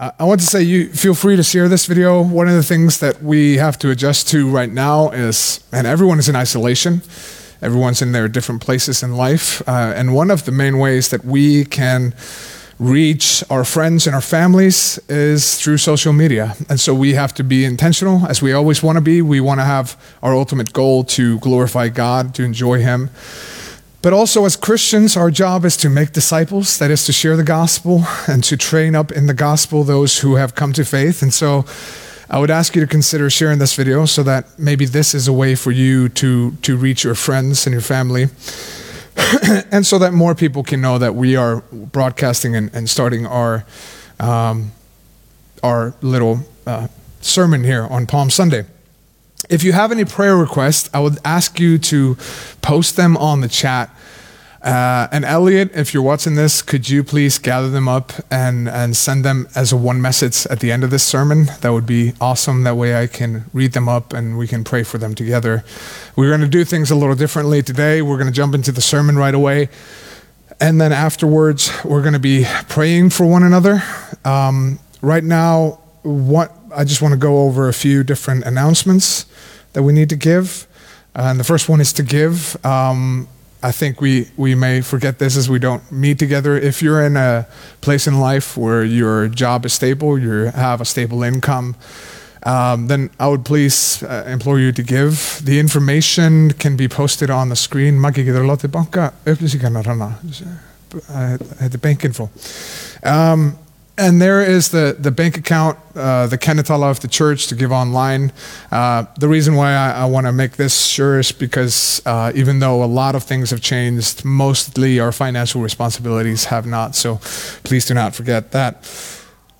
Uh, I want to say you feel free to share this video. One of the things that we have to adjust to right now is, and everyone is in isolation. Everyone's in their different places in life. Uh, and one of the main ways that we can reach our friends and our families is through social media. And so we have to be intentional, as we always want to be. We want to have our ultimate goal to glorify God, to enjoy Him. But also, as Christians, our job is to make disciples, that is, to share the gospel and to train up in the gospel those who have come to faith. And so, I would ask you to consider sharing this video so that maybe this is a way for you to, to reach your friends and your family. and so that more people can know that we are broadcasting and, and starting our, um, our little uh, sermon here on Palm Sunday. If you have any prayer requests, I would ask you to post them on the chat. Uh, and Elliot, if you're watching this, could you please gather them up and, and send them as a one message at the end of this sermon? That would be awesome. That way I can read them up and we can pray for them together. We're going to do things a little differently today. We're going to jump into the sermon right away. And then afterwards, we're going to be praying for one another. Um, right now, what I just want to go over a few different announcements that we need to give. Uh, and the first one is to give. Um, I think we, we may forget this as we don't meet together. If you're in a place in life where your job is stable, you have a stable income, um, then I would please uh, implore you to give. The information can be posted on the screen. Maggi getur látið banka upplýsingarnar hana. Þetta er bankinfo. Um, and there is the, the bank account, uh, the Kennitala of the church to give online. Uh, the reason why I, I want to make this sure is because uh, even though a lot of things have changed, mostly our financial responsibilities have not. So please do not forget that.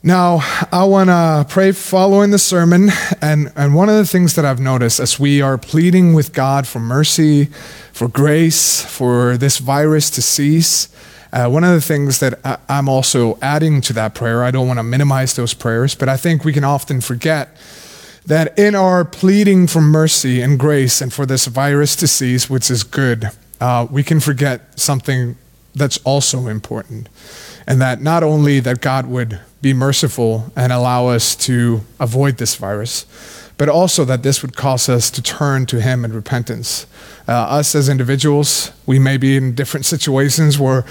Now, I want to pray following the sermon. And, and one of the things that I've noticed as we are pleading with God for mercy, for grace, for this virus to cease, uh, one of the things that I, I'm also adding to that prayer, I don't want to minimize those prayers, but I think we can often forget that in our pleading for mercy and grace and for this virus to cease, which is good, uh, we can forget something that's also important. And that not only that God would be merciful and allow us to avoid this virus, but also that this would cause us to turn to Him in repentance. Uh, us as individuals, we may be in different situations where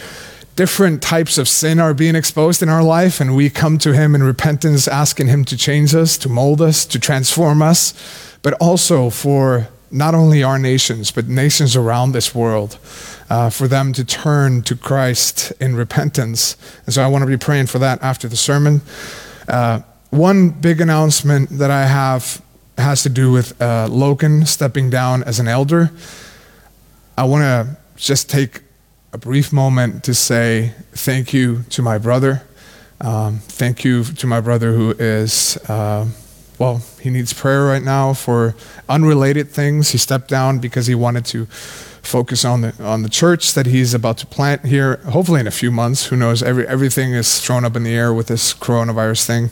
different types of sin are being exposed in our life, and we come to Him in repentance, asking Him to change us, to mold us, to transform us, but also for not only our nations, but nations around this world, uh, for them to turn to Christ in repentance. And so I want to be praying for that after the sermon. Uh, one big announcement that I have has to do with uh, Logan stepping down as an elder. I want to just take a brief moment to say thank you to my brother. Um, thank you to my brother who is, uh, well, he needs prayer right now for unrelated things. He stepped down because he wanted to focus on the on the church that he's about to plant here. Hopefully, in a few months. Who knows? Every everything is thrown up in the air with this coronavirus thing.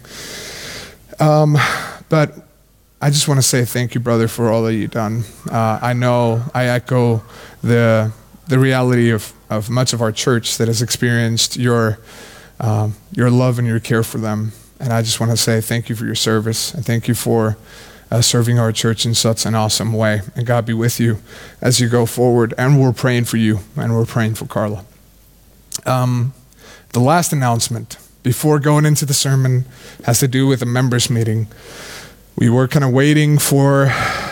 Um, but I just want to say thank you, brother, for all that you've done. Uh, I know I echo the the reality of, of much of our church that has experienced your, um, your love and your care for them. And I just want to say thank you for your service and thank you for uh, serving our church in such an awesome way. And God be with you as you go forward. And we're praying for you and we're praying for Carla. Um, the last announcement before going into the sermon has to do with a members' meeting we were kind of waiting for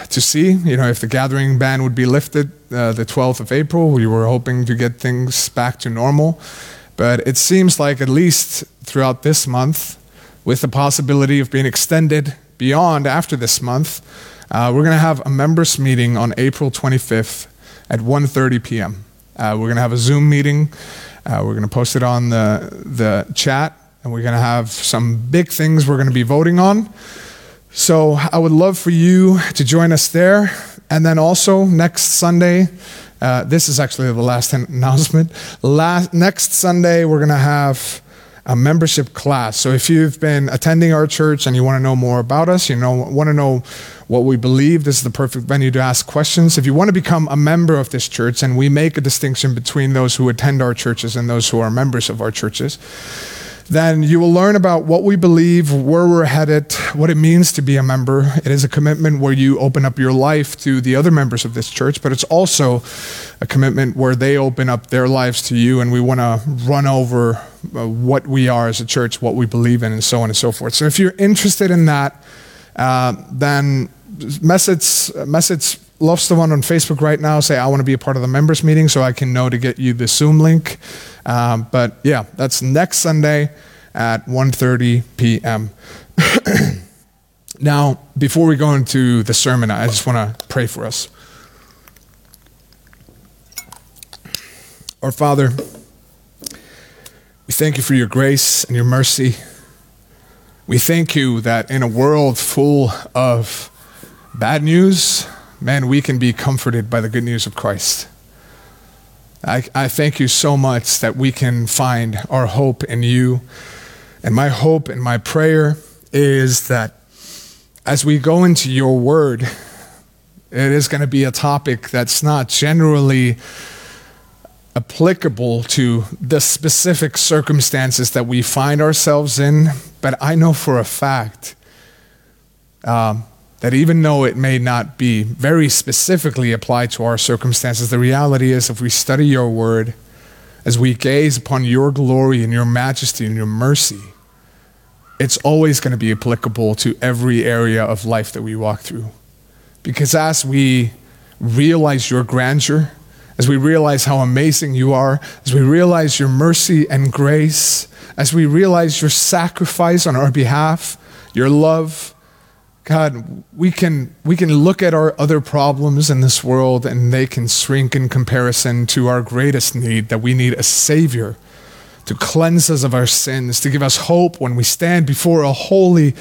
to see, you know, if the gathering ban would be lifted uh, the 12th of April. We were hoping to get things back to normal, but it seems like at least throughout this month, with the possibility of being extended beyond after this month, uh, we're going to have a members meeting on April 25th at 1:30 p.m. Uh, we're going to have a Zoom meeting. Uh, we're going to post it on the the chat, and we're going to have some big things we're going to be voting on. So I would love for you to join us there. And then also next Sunday, uh, this is actually the last announcement. Last, next Sunday, we're going to have a membership class. So if you've been attending our church and you want to know more about us, you know, want to know what we believe, this is the perfect venue to ask questions. If you want to become a member of this church, and we make a distinction between those who attend our churches and those who are members of our churches, then you will learn about what we believe, where we're headed, what it means to be a member. It is a commitment where you open up your life to the other members of this church, but it's also a commitment where they open up their lives to you, and we want to run over uh, what we are as a church, what we believe in, and so on and so forth. So if you're interested in that, uh, then message message Lofstone on Facebook right now. Say I want to be a part of the members meeting, so I can know to get you the Zoom link. Um, but yeah, that's next Sunday at 1:30 p.m. now, before we go into the sermon, I just want to pray for us. Our Father, we thank you for your grace and your mercy. We thank you that in a world full of bad news, man, we can be comforted by the good news of Christ. I, I thank you so much that we can find our hope in you. And my hope and my prayer is that as we go into your word, it is going to be a topic that's not generally applicable to the specific circumstances that we find ourselves in, but I know for a fact um, that even though it may not be very specifically applied to our circumstances, the reality is if we study your word, as we gaze upon your glory and your majesty and your mercy, it's always going to be applicable to every area of life that we walk through. Because as we realize your grandeur, as we realize how amazing you are, as we realize your mercy and grace, as we realize your sacrifice on our behalf, your love, God, we can, we can look at our other problems in this world and they can shrink in comparison to our greatest need that we need a Savior to cleanse us of our sins, to give us hope when we stand before a holy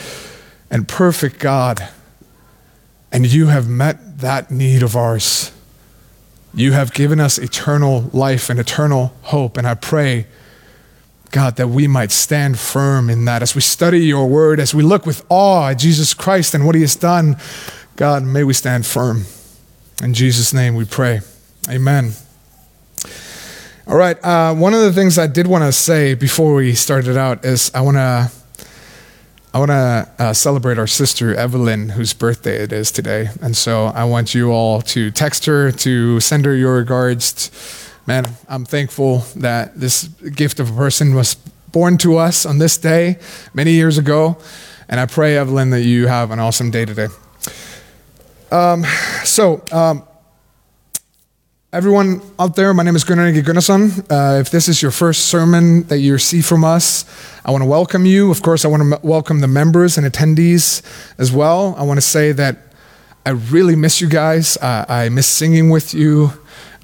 and perfect God. And you have met that need of ours. You have given us eternal life and eternal hope. And I pray, God, that we might stand firm in that as we study your word, as we look with awe at Jesus Christ and what he has done. God, may we stand firm. In Jesus' name we pray. Amen. All right. Uh, one of the things I did want to say before we started out is I want to I want to uh, celebrate our sister Evelyn, whose birthday it is today. And so I want you all to text her, to send her your regards. Man, I'm thankful that this gift of a person was born to us on this day many years ago. And I pray, Evelyn, that you have an awesome day today. Um, so, um, Everyone out there, my name is Gunnar Gunnarsson. Uh, if this is your first sermon that you see from us, I want to welcome you. Of course, I want to m- welcome the members and attendees as well. I want to say that I really miss you guys. Uh, I miss singing with you.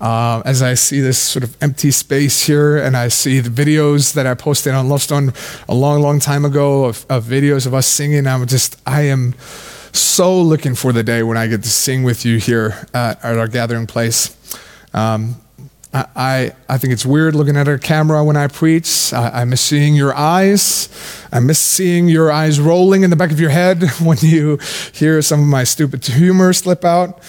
Uh, as I see this sort of empty space here, and I see the videos that I posted on Lovestone a long, long time ago of, of videos of us singing, I'm just, I am so looking for the day when I get to sing with you here at, at our gathering place. Um, I, I think it's weird looking at a camera when I preach. I, I, miss seeing your eyes. I miss seeing your eyes rolling in the back of your head when you hear some of my stupid humor slip out.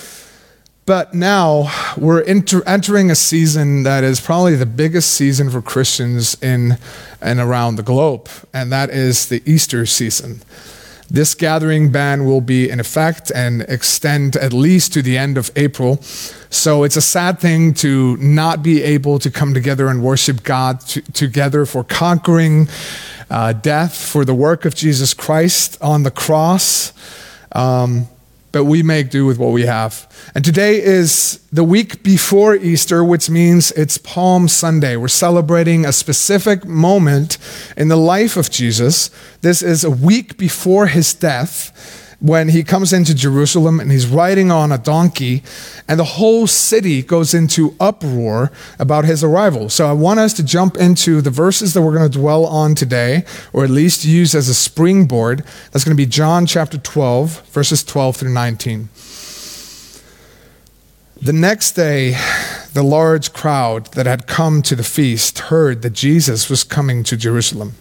But now we're enter, entering a season that is probably the biggest season for Christians in and around the globe, and that is the Easter season. This gathering ban will be in effect and extend at least to the end of April. So it's a sad thing to not be able to come together and worship God t- together for conquering uh, death, for the work of Jesus Christ on the cross. Um, but we make do with what we have. And today is the week before Easter, which means it's Palm Sunday. We're celebrating a specific moment in the life of Jesus. This is a week before his death when he comes into Jerusalem and he's riding on a donkey, and the whole city goes into uproar about his arrival. So I want us to jump into the verses that we're going to dwell on today, or at least use as a springboard. That's going to be John chapter 12, verses 12 through 19. The next day, the large crowd that had come to the feast heard that Jesus was coming to Jerusalem.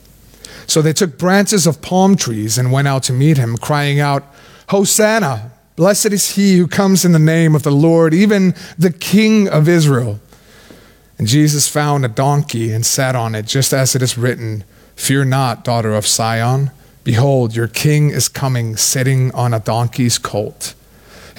So they took branches of palm trees and went out to meet him, crying out, Hosanna! Blessed is he who comes in the name of the Lord, even the King of Israel. And Jesus found a donkey and sat on it, just as it is written Fear not, daughter of Zion. Behold, your king is coming, sitting on a donkey's colt.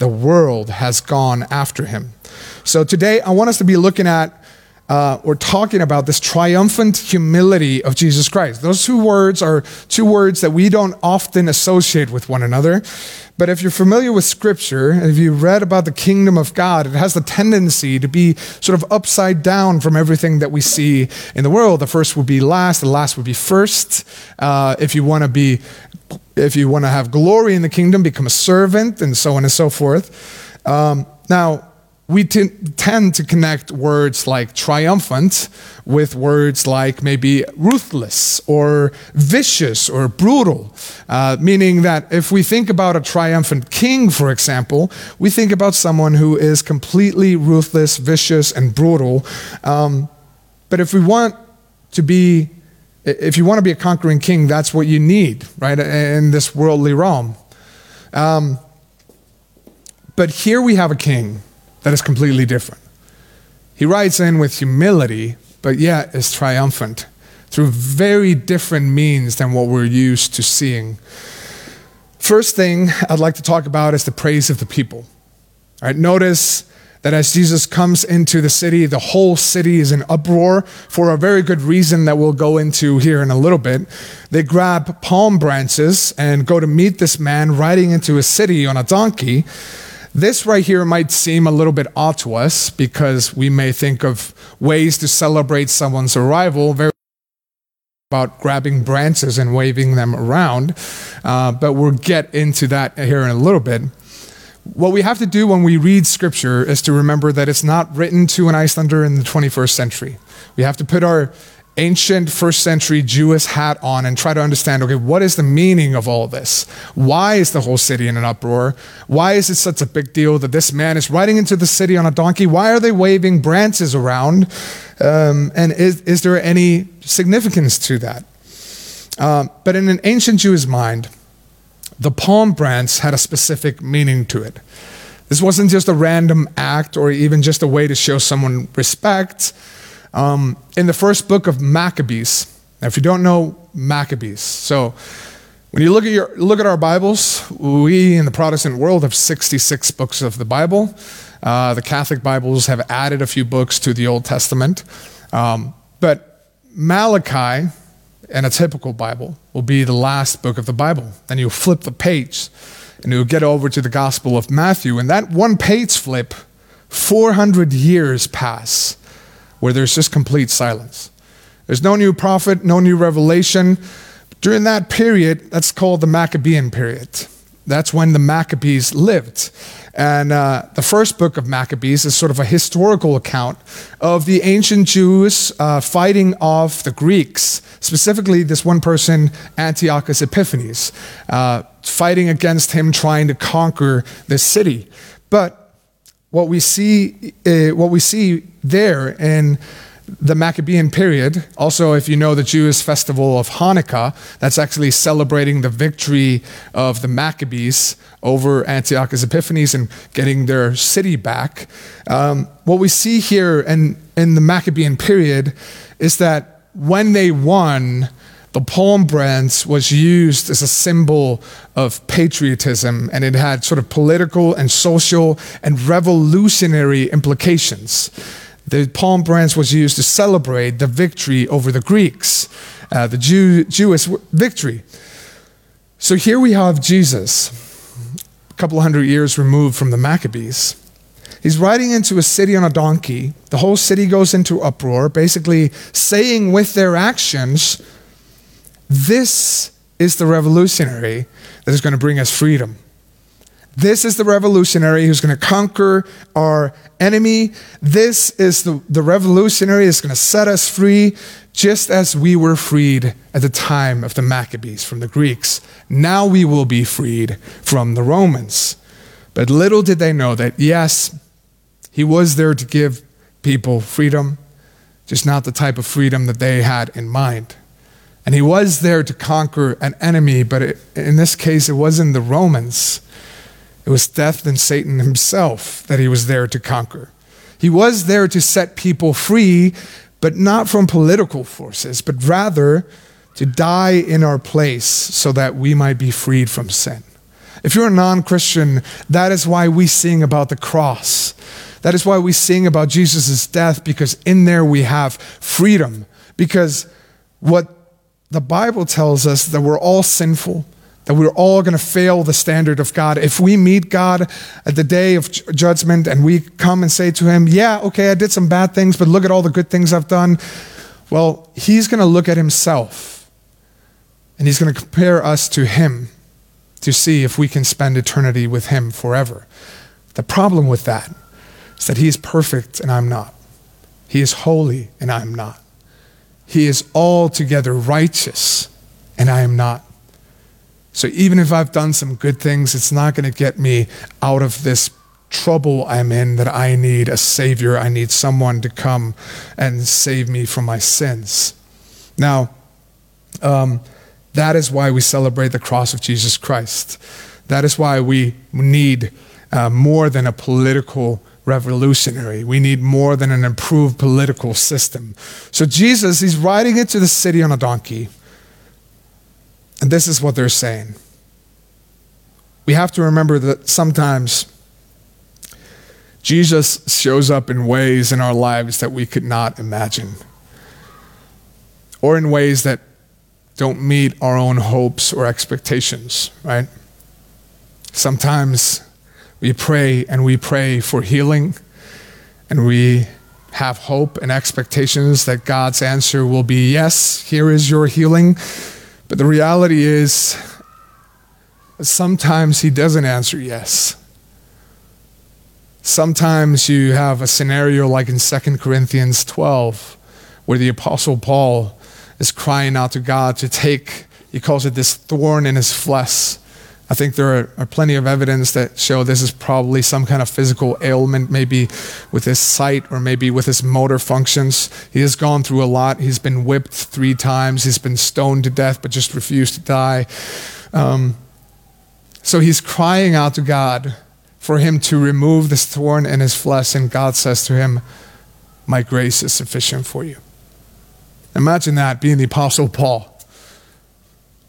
the world has gone after him. So today I want us to be looking at uh, we're talking about this triumphant humility of Jesus Christ. Those two words are two words that we don't often associate with one another. But if you're familiar with Scripture, and if you read about the kingdom of God, it has the tendency to be sort of upside down from everything that we see in the world. The first would be last, the last would be first. Uh, if you want to be, if you want to have glory in the kingdom, become a servant, and so on and so forth. Um, now, we tend to connect words like triumphant with words like maybe ruthless or vicious or brutal, uh, meaning that if we think about a triumphant king, for example, we think about someone who is completely ruthless, vicious, and brutal. Um, but if we want to be, if you want to be a conquering king, that's what you need, right, in this worldly realm. Um, but here we have a king that is completely different. He rides in with humility, but yet is triumphant through very different means than what we're used to seeing. First thing I'd like to talk about is the praise of the people. All right, notice that as Jesus comes into the city, the whole city is in uproar for a very good reason that we'll go into here in a little bit. They grab palm branches and go to meet this man riding into a city on a donkey. This right here might seem a little bit odd to us because we may think of ways to celebrate someone's arrival very about grabbing branches and waving them around, uh, but we'll get into that here in a little bit. What we have to do when we read scripture is to remember that it's not written to an Icelander in the 21st century. We have to put our ancient first century Jewish hat on and try to understand okay, what is the meaning of all this? Why is the whole city in an uproar? Why is it such a big deal that this man is riding into the city on a donkey? Why are they waving branches around? Um, and is, is there any significance to that? Um, but in an ancient Jewish mind, the palm branch had a specific meaning to it. This wasn't just a random act or even just a way to show someone respect um, in the first book of Maccabees. Now, if you don't know Maccabees, so when you look at, your, look at our Bibles, we in the Protestant world have 66 books of the Bible. Uh, the Catholic Bibles have added a few books to the Old Testament. Um, but Malachi, in a typical Bible, will be the last book of the Bible. Then you flip the page and you'll get over to the Gospel of Matthew. And that one page flip, 400 years pass where there's just complete silence. There's no new prophet, no new revelation. During that period, that's called the Maccabean period. That's when the Maccabees lived. And uh, the first book of Maccabees is sort of a historical account of the ancient Jews uh, fighting off the Greeks, specifically this one person, Antiochus Epiphanes, uh, fighting against him, trying to conquer this city. But what we see, uh, what we see there in the Maccabean period, also, if you know the Jewish festival of Hanukkah, that's actually celebrating the victory of the Maccabees over Antiochus Epiphanes and getting their city back. Um, what we see here in, in the Maccabean period is that when they won, the palm branch was used as a symbol of patriotism, and it had sort of political and social and revolutionary implications. The palm branch was used to celebrate the victory over the Greeks, uh, the Jew, Jewish victory. So here we have Jesus, a couple hundred years removed from the Maccabees. He's riding into a city on a donkey. The whole city goes into uproar, basically saying with their actions, this is the revolutionary that is going to bring us freedom. This is the revolutionary who's going to conquer our enemy. This is the, the revolutionary that's going to set us free just as we were freed at the time of the Maccabees from the Greeks, now we will be freed from the Romans. But little did they know that, yes, he was there to give people freedom, just not the type of freedom that they had in mind. And he was there to conquer an enemy, but it, in this case, it wasn't the Romans. It was death and Satan himself that he was there to conquer. He was there to set people free, but not from political forces, but rather to die in our place so that we might be freed from sin. If you're a non Christian, that is why we sing about the cross. That is why we sing about Jesus' death, because in there we have freedom. Because what the Bible tells us that we're all sinful, that we're all going to fail the standard of God. If we meet God at the day of judgment and we come and say to Him, Yeah, okay, I did some bad things, but look at all the good things I've done, well, He's going to look at Himself and He's going to compare us to Him to see if we can spend eternity with Him forever. The problem with that is that He is perfect and I'm not, He is holy and I'm not. He is altogether righteous, and I am not. So even if I've done some good things, it's not going to get me out of this trouble I'm in that I need a Savior. I need someone to come and save me from my sins. Now, um, that is why we celebrate the cross of Jesus Christ. That is why we need uh, more than a political revolutionary. We need more than an improved political system. So Jesus, he's riding into the city on a donkey. And this is what they're saying. We have to remember that sometimes Jesus shows up in ways in our lives that we could not imagine, or in ways that don't meet our own hopes or expectations, right? Sometimes we pray and we pray for healing, and we have hope and expectations that God's answer will be yes, here is your healing. But the reality is, sometimes He doesn't answer yes. Sometimes you have a scenario like in 2 Corinthians 12, where the Apostle Paul is crying out to God to take, he calls it this thorn in his flesh I think there are, are, plenty of evidence that show this is probably some kind of physical ailment, maybe with his sight or maybe with his motor functions. He has gone through a lot. He's been whipped three times. He's been stoned to death, but just refused to die. Um, so he's crying out to God for him to remove this thorn in his flesh, and God says to him, My grace is sufficient for you. Imagine that being the Apostle Paul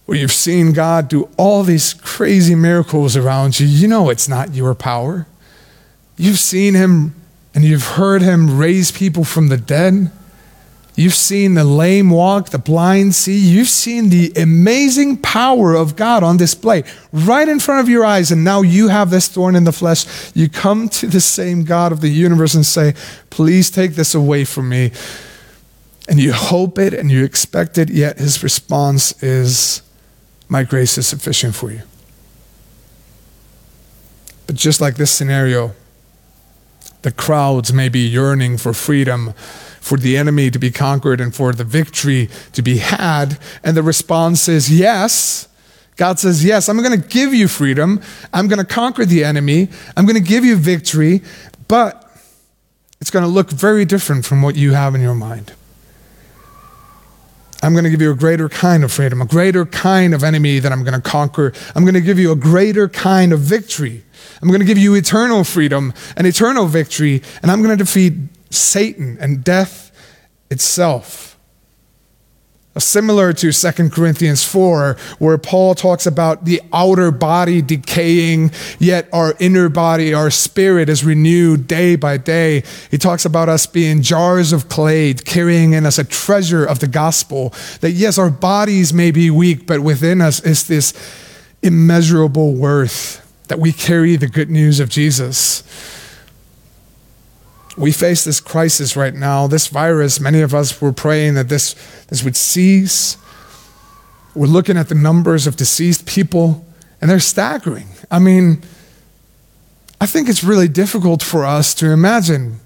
where you've seen God do all these crazy miracles around you, you know it's not your power. You've seen Him and you've heard Him raise people from the dead. You've seen the lame walk, the blind see. You've seen the amazing power of God on display right in front of your eyes, and now you have this thorn in the flesh. You come to the same God of the universe and say, Please take this away from me. And you hope it and you expect it, yet his response is, my grace is sufficient for you. But just like this scenario, the crowds may be yearning for freedom, for the enemy to be conquered, and for the victory to be had. And the response is yes. God says, Yes, I'm going to give you freedom. I'm going to conquer the enemy. I'm going to give you victory, but it's going to look very different from what you have in your mind. I'm going to give you a greater kind of freedom, a greater kind of enemy that I'm going to conquer. I'm going to give you a greater kind of victory. I'm going to give you eternal freedom and eternal victory, and I'm going to defeat Satan and death itself. Similar to 2 Corinthians 4, where Paul talks about the outer body decaying, yet our inner body, our spirit is renewed day by day. He talks about us being jars of clay, carrying in us a treasure of the gospel. That yes, our bodies may be weak, but within us is this immeasurable worth that we carry the good news of Jesus. We face this crisis right now, this virus. Many of us were praying that this, this would cease. We're looking at the numbers of deceased people, and they're staggering. I mean, I think it's really difficult for us to imagine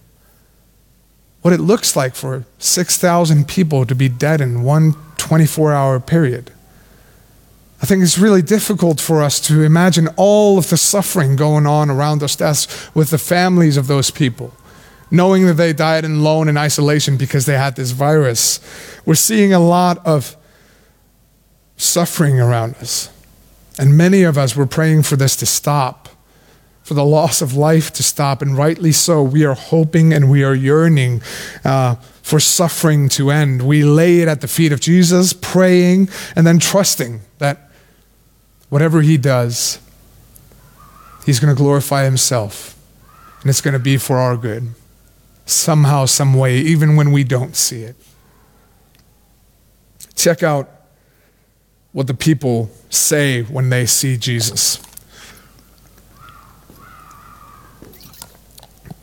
what it looks like for 6,000 people to be dead in one 24 hour period. I think it's really difficult for us to imagine all of the suffering going on around those deaths with the families of those people, knowing that they died in alone in isolation because they had this virus. We're seeing a lot of suffering around us. And many of us were praying for this to stop for the loss of life to stop, and rightly so. We are hoping and we are yearning uh, for suffering to end. We lay it at the feet of Jesus, praying and then trusting that whatever He does, He's going to glorify Himself, and it's going to be for our good. Somehow, some way, even when we don't see it. Check out what the people say when they see Jesus.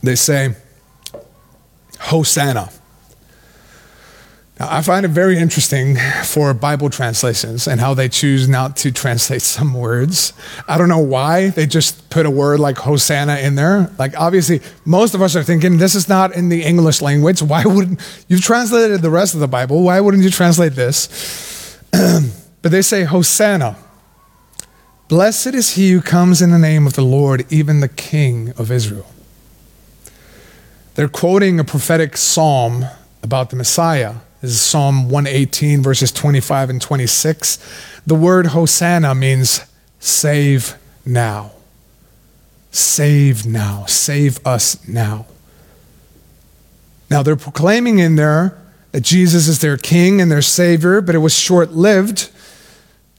they say, Hosanna. I find it very interesting for Bible translations and how they choose not to translate some words. I don't know why they just put a word like Hosanna in there. Like, obviously, most of us are thinking this is not in the English language. Why wouldn't you've translated the rest of the Bible? Why wouldn't you translate this? but they say Hosanna. Blessed is he who comes in the name of the Lord, even the King of Israel. They're quoting a prophetic psalm about the Messiah. This is Psalm 118, verses 25 and 26. The word Hosanna means save now. Save now. Save us now. Now, they're proclaiming in there that Jesus is their king and their savior, but it was short lived.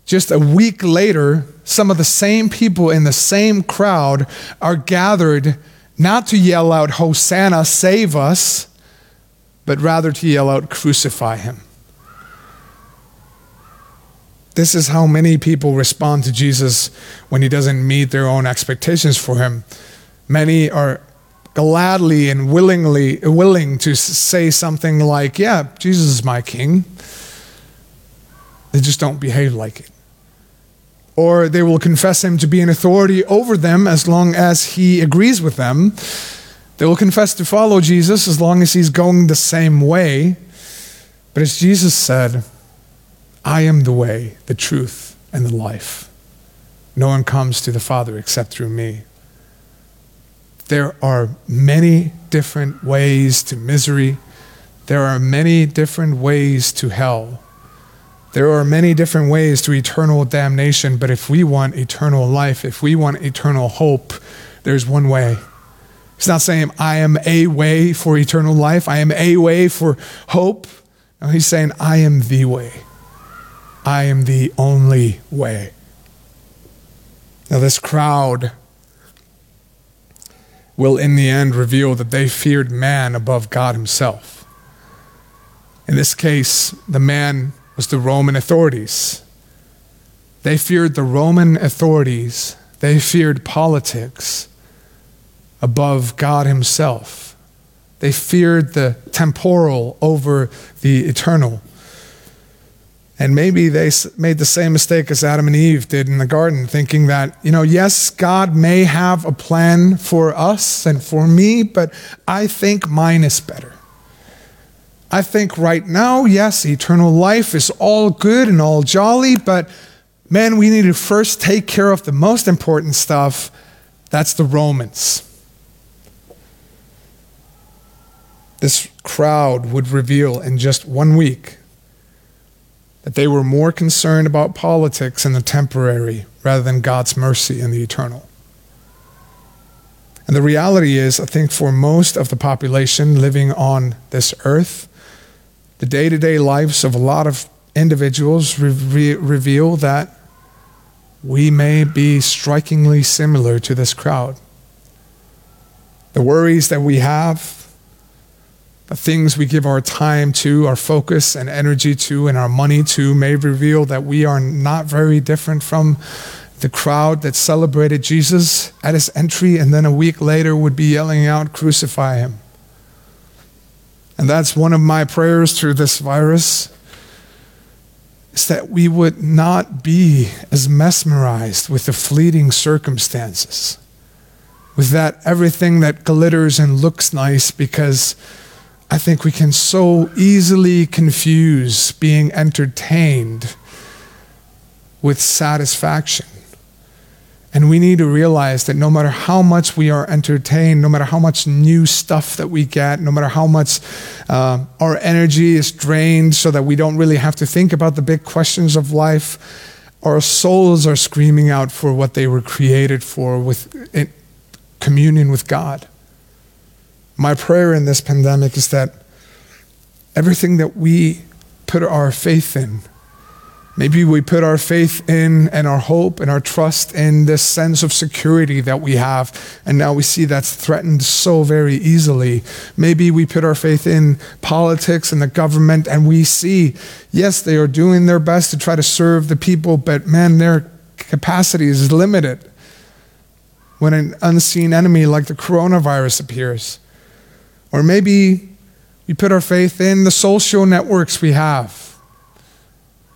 Just a week later, some of the same people in the same crowd are gathered not to yell out, Hosanna, save us, but rather to yell out, Crucify him. This is how many people respond to Jesus when he doesn't meet their own expectations for him. Many are gladly and willingly willing to say something like, "Yeah, Jesus is my king." They just don't behave like it or they will confess him to be an authority over them as long as he agrees with them. They will confess to follow Jesus as long as he's going the same way. But as Jesus said, I am the way, the truth, and the life. No one comes to the Father except through me. There are many different ways to misery. There are many different ways to hell. There are many different ways to eternal damnation, but if we want eternal life, if we want eternal hope, there's one way. He's not saying, I am a way for eternal life, I am a way for hope. No, he's saying, I am the way. I am the only way. Now, this crowd will in the end reveal that they feared man above God himself. In this case, the man was the Roman authorities. They feared the Roman authorities, they feared politics above God Himself. They feared the temporal over the eternal. And maybe they made the same mistake as Adam and Eve did in the garden, thinking that, you know, yes, God may have a plan for us and for me, but I think mine is better. I think right now, yes, eternal life is all good and all jolly, but man, we need to first take care of the most important stuff. That's the Romans. This crowd would reveal in just one week that they were more concerned about politics and the temporary rather than God's mercy and the eternal. And the reality is, I think for most of the population living on this earth, the day to day lives of a lot of individuals re- reveal that we may be strikingly similar to this crowd. The worries that we have, things we give our time to, our focus and energy to, and our money to may reveal that we are not very different from the crowd that celebrated Jesus at his entry and then a week later would be yelling out, Crucify him. And that's one of my prayers through this virus is that we would not be as mesmerized with the fleeting circumstances, with that everything that glitters and looks nice because I think we can so easily confuse being entertained with satisfaction. And we need to realize that no matter how much we are entertained, no matter how much new stuff that we get, no matter how much uh, our energy is drained so that we don't really have to think about the big questions of life, our souls are screaming out for what they were created for with communion with God. My prayer in this pandemic is that everything that we put our faith in, Maybe we put our faith in and our hope and our trust in this sense of security that we have, and now we see that's threatened so very easily. Maybe we put our faith in politics and the government, and we see, yes, they are doing their best to try to serve the people, but man, their capacity is limited when an unseen enemy like the coronavirus appears. Or maybe we put our faith in the social networks we have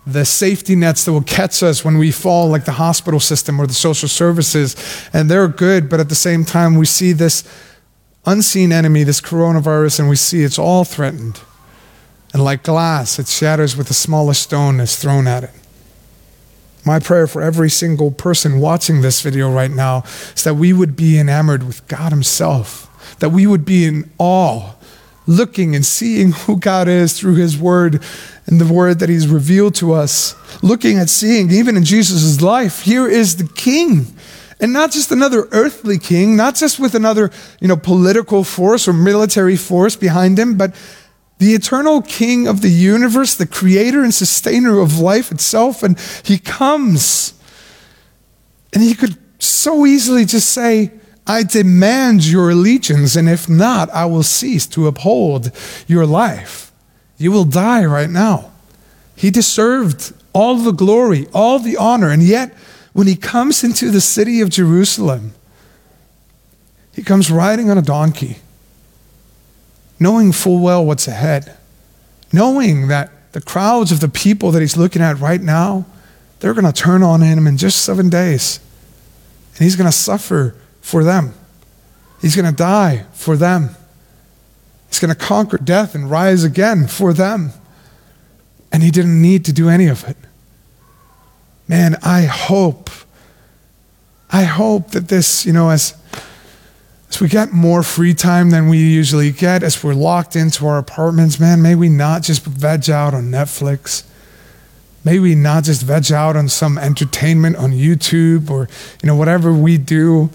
the safety nets that will catch us when we fall, like the hospital system or the social services. And they're good, but at the same time, we see this unseen enemy, this coronavirus, and we see it's all threatened. And like glass, it shatters with the smallest stone that's thrown at it. My prayer for every single person watching this video right now is that we would be enamored with God Himself, that we would be in awe looking and seeing who God is through His Word and the Word that He's revealed to us, looking at seeing, even in Jesus' life, here is the King. And not just another earthly king, not just with another you know, political force or military force behind him, but the eternal king of the universe, the creator and sustainer of life itself. And he comes. And he could so easily just say, I demand your allegiance, and if not, I will cease to uphold your life. You will die right now. He deserved all the glory, all the honor, and yet, when he comes into the city of Jerusalem, he comes riding on a donkey, knowing full well what's ahead, knowing that the crowds of the people that he's looking at right now, they're going to turn on him in just seven days. And he's going to suffer for them. He's going to die for them. He's going to conquer death and rise again for them. And he didn't need to do any of it. Man, I hope, I hope that this, you know, as, as we get more free time than we usually get, as we're locked into our apartments, man, may we not just veg out on Netflix. May we not just veg out on some entertainment on YouTube or, you know, whatever we do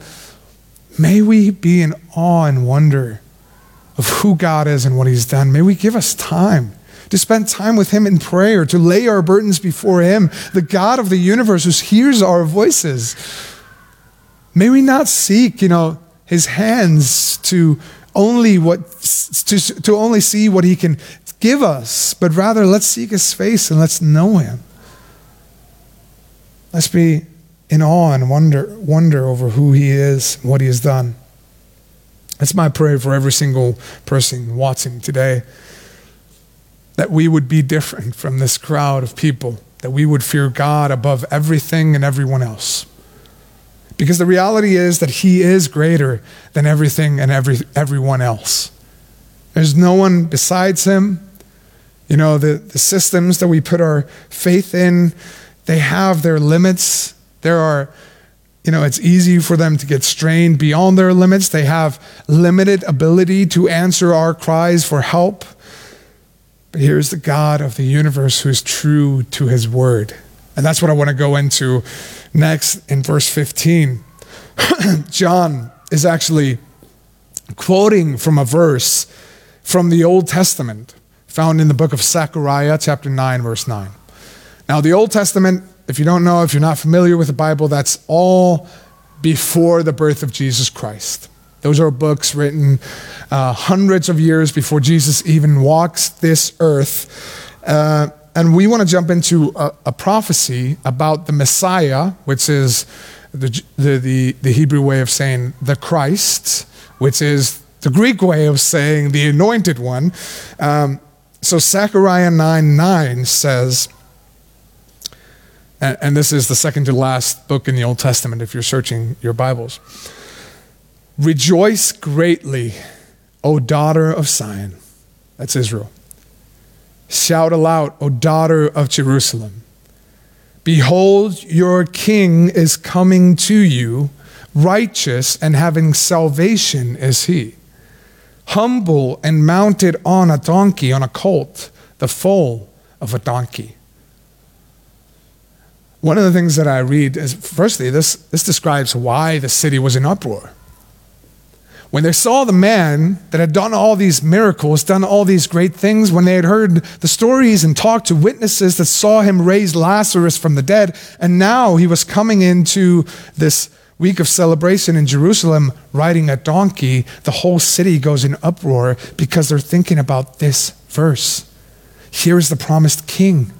May we be in awe and wonder of who God is and what He's done. May we give us time to spend time with Him in prayer, to lay our burdens before Him, the God of the universe who hears our voices. May we not seek, you know, His hands to only what to, to only see what He can give us, but rather let's seek His face and let's know Him. Let's be in awe and wonder, wonder over who he is, what he has done. That's my prayer for every single person watching today. That we would be different from this crowd of people, that we would fear God above everything and everyone else. Because the reality is that He is greater than everything and every, everyone else. There's no one besides Him. You know, the, the systems that we put our faith in, they have their limits. There are, you know, it's easy for them to get strained beyond their limits. They have limited ability to answer our cries for help. But here's the God of the universe who is true to his word. And that's what I want to go into next in verse 15. John is actually quoting from a verse from the Old Testament found in the book of Zechariah, chapter 9, verse 9. Now, the Old Testament if you don't know, if you're not familiar with the Bible, that's all before the birth of Jesus Christ. Those are books written uh, hundreds of years before Jesus even walks this earth. Uh, and we want to jump into a, a, prophecy about the Messiah, which is the, the, the, the Hebrew way of saying the Christ, which is the Greek way of saying the anointed one. Um, so Zechariah 9 9 says, and, and this is the second to last book in the Old Testament if you're searching your Bibles. Rejoice greatly, O daughter of Zion. That's Israel. Shout aloud, O daughter of Jerusalem. Behold, your king is coming to you, righteous and having salvation is he. Humble and mounted on a donkey, on a colt, the foal of a donkey. One of the things that I read is firstly, this, this describes why the city was in uproar. When they saw the man that had done all these miracles, done all these great things, when they had heard the stories and talked to witnesses that saw him raise Lazarus from the dead, and now he was coming into this week of celebration in Jerusalem riding a donkey, the whole city goes in uproar because they're thinking about this verse. Here is the promised king.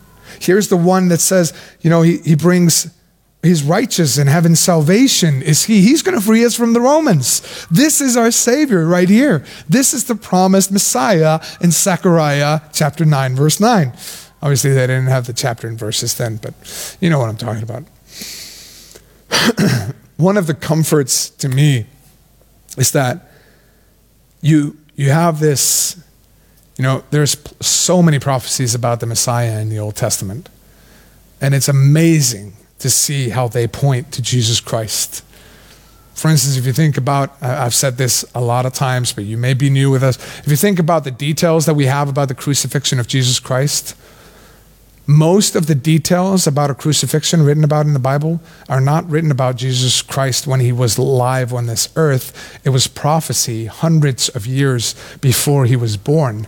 Here's the one that says, you know, he, he brings, he's righteous and having salvation is he. He's going to free us from the Romans. This is our Savior right here. This is the promised Messiah in Zechariah chapter 9, verse 9. Obviously, they didn't have the chapter and verses then, but you know what I'm talking about. one of the comforts to me is that you, you have this you know, there's so many prophecies about the Messiah in the Old Testament. And it's amazing to see how they point to Jesus Christ. For instance, if you think about, I've said this a lot of times, but you may be new with us. If you think about the details that we have about the crucifixion of Jesus Christ, most of the details about a crucifixion written about in the Bible are not written about Jesus Christ when he was alive on this earth. It was prophecy hundreds of years before he was born,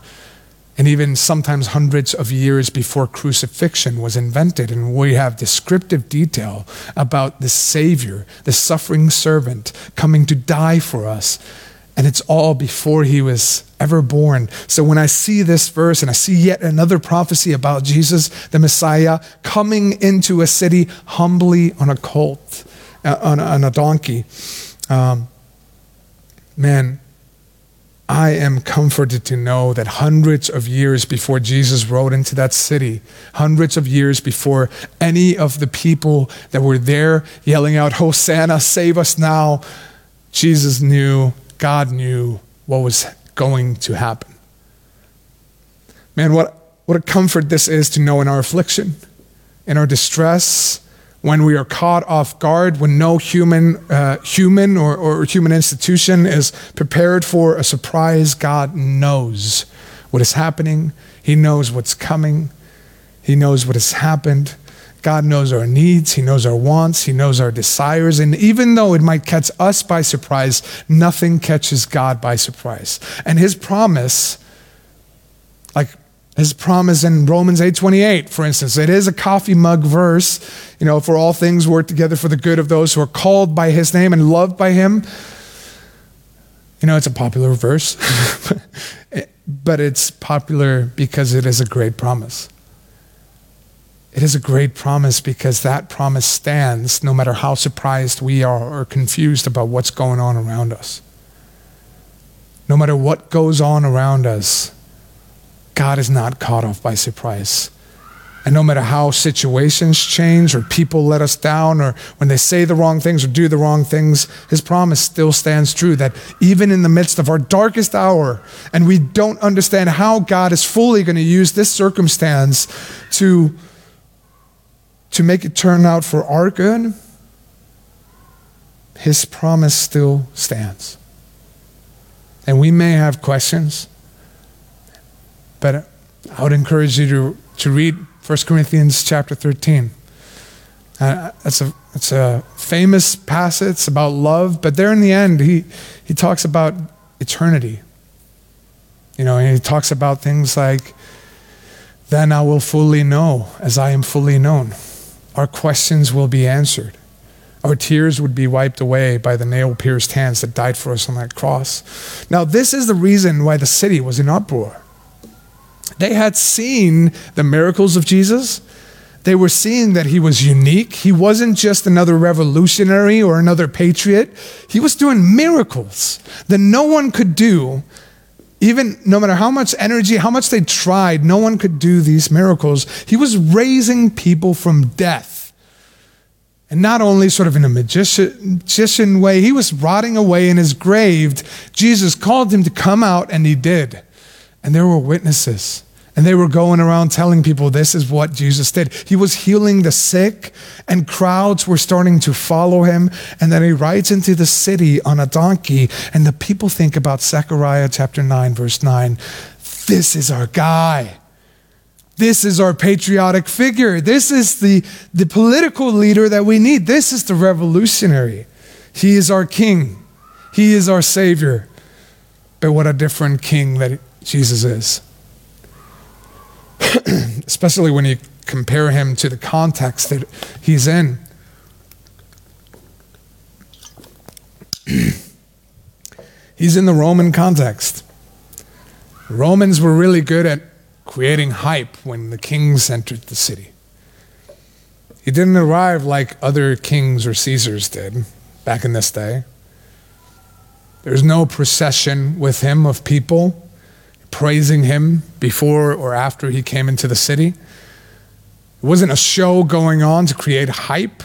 and even sometimes hundreds of years before crucifixion was invented. And we have descriptive detail about the Savior, the suffering servant, coming to die for us and it's all before he was ever born. So when I see this verse and I see yet another prophecy about Jesus, the Messiah, coming into a city humbly on a colt, uh, on, on, a donkey, um, man, I am comforted to know that hundreds of years before Jesus rode into that city, hundreds of years before any of the people that were there yelling out, Hosanna, save us now, Jesus knew God knew what was going to happen. Man, what, what a comfort this is to know in our affliction, in our distress, when we are caught off guard, when no human, uh, human or, or human institution is prepared for a surprise, God knows what is happening. He knows what's coming. He knows what has happened. God knows our needs, He knows our wants, He knows our desires. And even though it might catch us by surprise, nothing catches God by surprise. And His promise, like his promise in Romans 8:28, for instance, it is a coffee mug verse, you know, for all things work together for the good of those who are called by his name and loved by him. You know, it's a popular verse, but it's popular because it is a great promise. It is a great promise because that promise stands no matter how surprised we are or confused about what's going on around us. No matter what goes on around us, God is not caught off by surprise. And no matter how situations change or people let us down or when they say the wrong things or do the wrong things, his promise still stands true that even in the midst of our darkest hour and we don't understand how God is fully going to use this circumstance to to make it turn out for our good, his promise still stands. And we may have questions, but I would encourage you to, to read 1 Corinthians chapter 13. Uh, it's, a, it's a famous passage about love, but there in the end, he, he talks about eternity. You know, he talks about things like, then I will fully know as I am fully known our questions will be answered. Our tears would be wiped away by the nail pierced hands that died for us on that cross. Now, this is the reason why the city was in uproar. They had seen the miracles of Jesus. They were seeing that he was unique. He wasn't just another revolutionary or another patriot. He was doing miracles that no one could do even no matter how much energy, how much they tried, no one could do these miracles. He was raising people from death. And not only sort of in a magician, magician way, he was rotting away in his grave. Jesus called him to come out, and he did. and there were witnesses. And they were going around telling people this is what Jesus did. He was healing the sick, and crowds were starting to follow him. And then he rides into the city on a donkey, and the people think about Zechariah chapter 9, verse 9. This is our guy. This is our patriotic figure. This is the, the political leader that we need. This is the revolutionary. He is our king, he is our savior. But what a different king that Jesus is. Especially when you compare him to the context that he's in. he's in the Roman context. Romans were really good at creating hype when the kings entered the city. He didn't arrive like other kings or Caesars did back in this day. There's no procession with him of people praising him before or after he came into the city. It wasn't a show going on to create hype.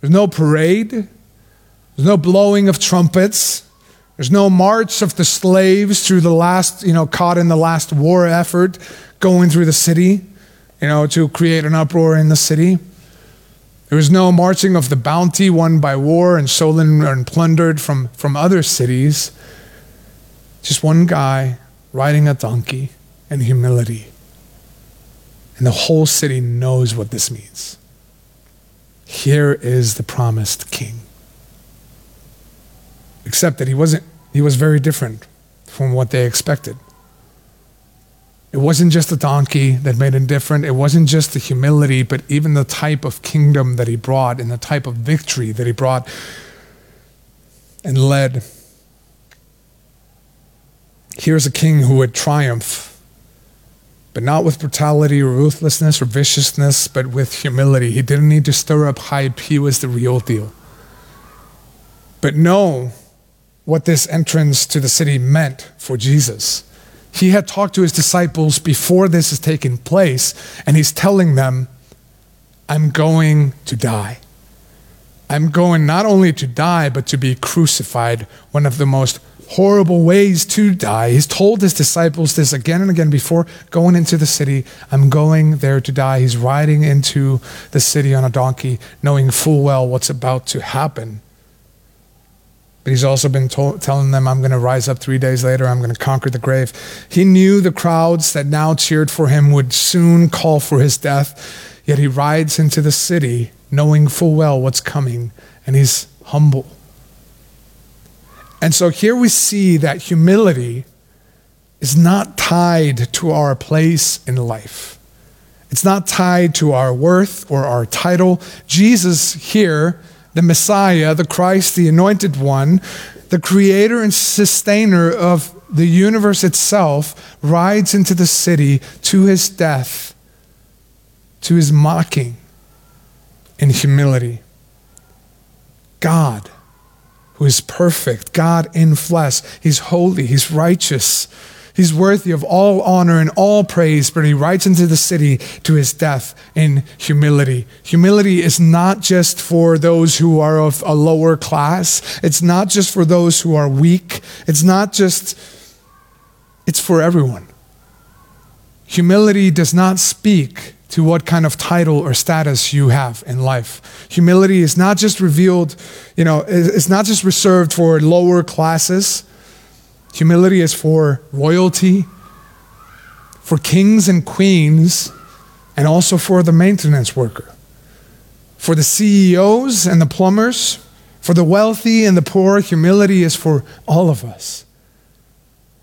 There's no parade. There's no blowing of trumpets. There's no march of the slaves through the last, you know, caught in the last war effort going through the city, you know, to create an uproar in the city. There was no marching of the bounty won by war and stolen and plundered from, from other cities. Just one guy riding a donkey in humility. And the whole city knows what this means. Here is the promised king. Except that he wasn't, he was very different from what they expected. It wasn't just the donkey that made him different. It wasn't just the humility, but even the type of kingdom that he brought and the type of victory that he brought and led. Here's a king who would triumph, but not with brutality or ruthlessness or viciousness, but with humility. He didn't need to stir up hype, he was the real deal. But know what this entrance to the city meant for Jesus. He had talked to his disciples before this has taken place, and he's telling them, I'm going to die. I'm going not only to die, but to be crucified, one of the most horrible ways to die. He's told his disciples this again and again before going into the city. I'm going there to die. He's riding into the city on a donkey, knowing full well what's about to happen. But he's also been told, telling them, I'm going to rise up three days later. I'm going to conquer the grave. He knew the crowds that now cheered for him would soon call for his death. Yet he rides into the city knowing full well what's coming, and he's humble. And so here we see that humility is not tied to our place in life. It's not tied to our worth or our title. Jesus here the Messiah, the Christ, the anointed one, the creator and sustainer of the universe itself, rides into the city to his death, to his mocking in humility. God, who is perfect, God in flesh, he's holy, he's righteous He's worthy of all honor and all praise, but he rides into the city to his death in humility. Humility is not just for those who are of a lower class, it's not just for those who are weak, it's not just, it's for everyone. Humility does not speak to what kind of title or status you have in life. Humility is not just revealed, you know, it's not just reserved for lower classes. Humility is for royalty, for kings and queens, and also for the maintenance worker, for the CEOs and the plumbers, for the wealthy and the poor. Humility is for all of us.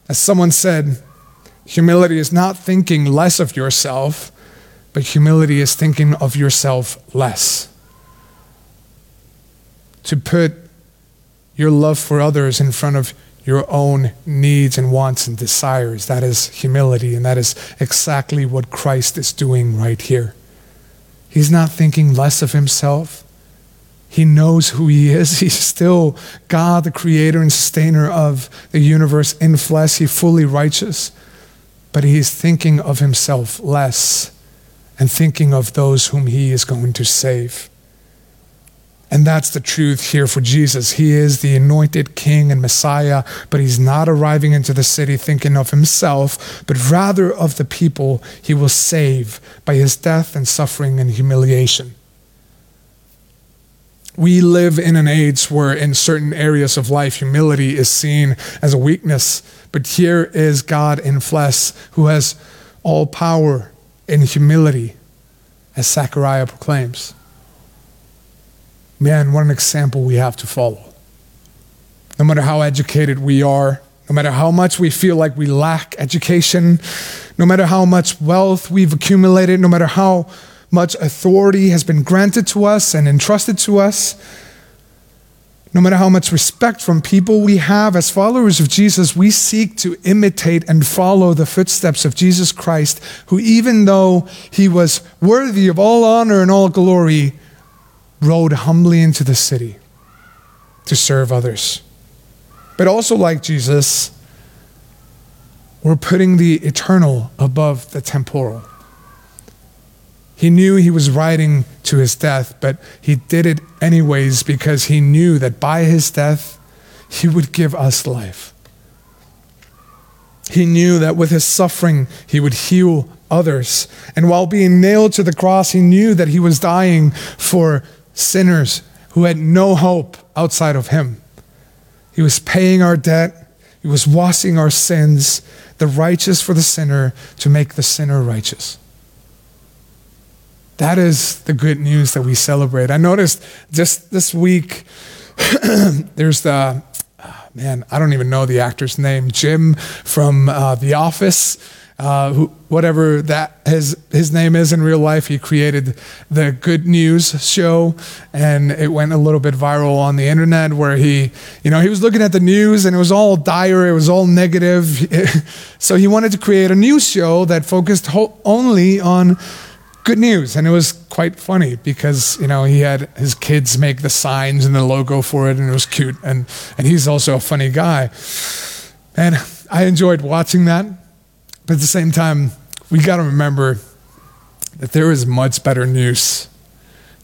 As someone said, humility is not thinking less of yourself, but humility is thinking of yourself less. To put your love for others in front of your own needs and wants and desires. That is humility, and that is exactly what Christ is doing right here. He's not thinking less of himself. He knows who he is. He's still God, the creator and sustainer of the universe in flesh. He's fully righteous. But he's thinking of himself less and thinking of those whom he is going to save. And that's the truth here for Jesus. He is the anointed king and Messiah, but he's not arriving into the city thinking of himself, but rather of the people he will save by his death and suffering and humiliation. We live in an age where, in certain areas of life, humility is seen as a weakness. But here is God in flesh who has all power in humility, as Zechariah proclaims. Man, what an example we have to follow. No matter how educated we are, no matter how much we feel like we lack education, no matter how much wealth we've accumulated, no matter how much authority has been granted to us and entrusted to us, no matter how much respect from people we have as followers of Jesus, we seek to imitate and follow the footsteps of Jesus Christ, who, even though he was worthy of all honor and all glory, rode humbly into the city to serve others. But also, like Jesus, we're putting the eternal above the temporal. He knew he was riding to his death, but he did it anyways because he knew that by his death, he would give us life. He knew that with his suffering, he would heal others. And while being nailed to the cross, he knew that he was dying for sinners who had no hope outside of him. He was paying our debt, he was washing our sins, the righteous for the sinner, to make the sinner righteous. That is the good news that we celebrate. I noticed just this week, there's the, oh man, I don't even know the actor's name, Jim from uh, The Office. Uh, who, whatever that his his name is in real life, he created the Good News show, and it went a little bit viral on the internet. Where he, you know, he was looking at the news and it was all dire, it was all negative. so he wanted to create a news show that focused ho- only on good news. And it was quite funny because, you know, he had his kids make the signs and the logo for it, and it was cute. And, and he's also a funny guy. And I enjoyed watching that. But at the same time, we got to remember that there is much better news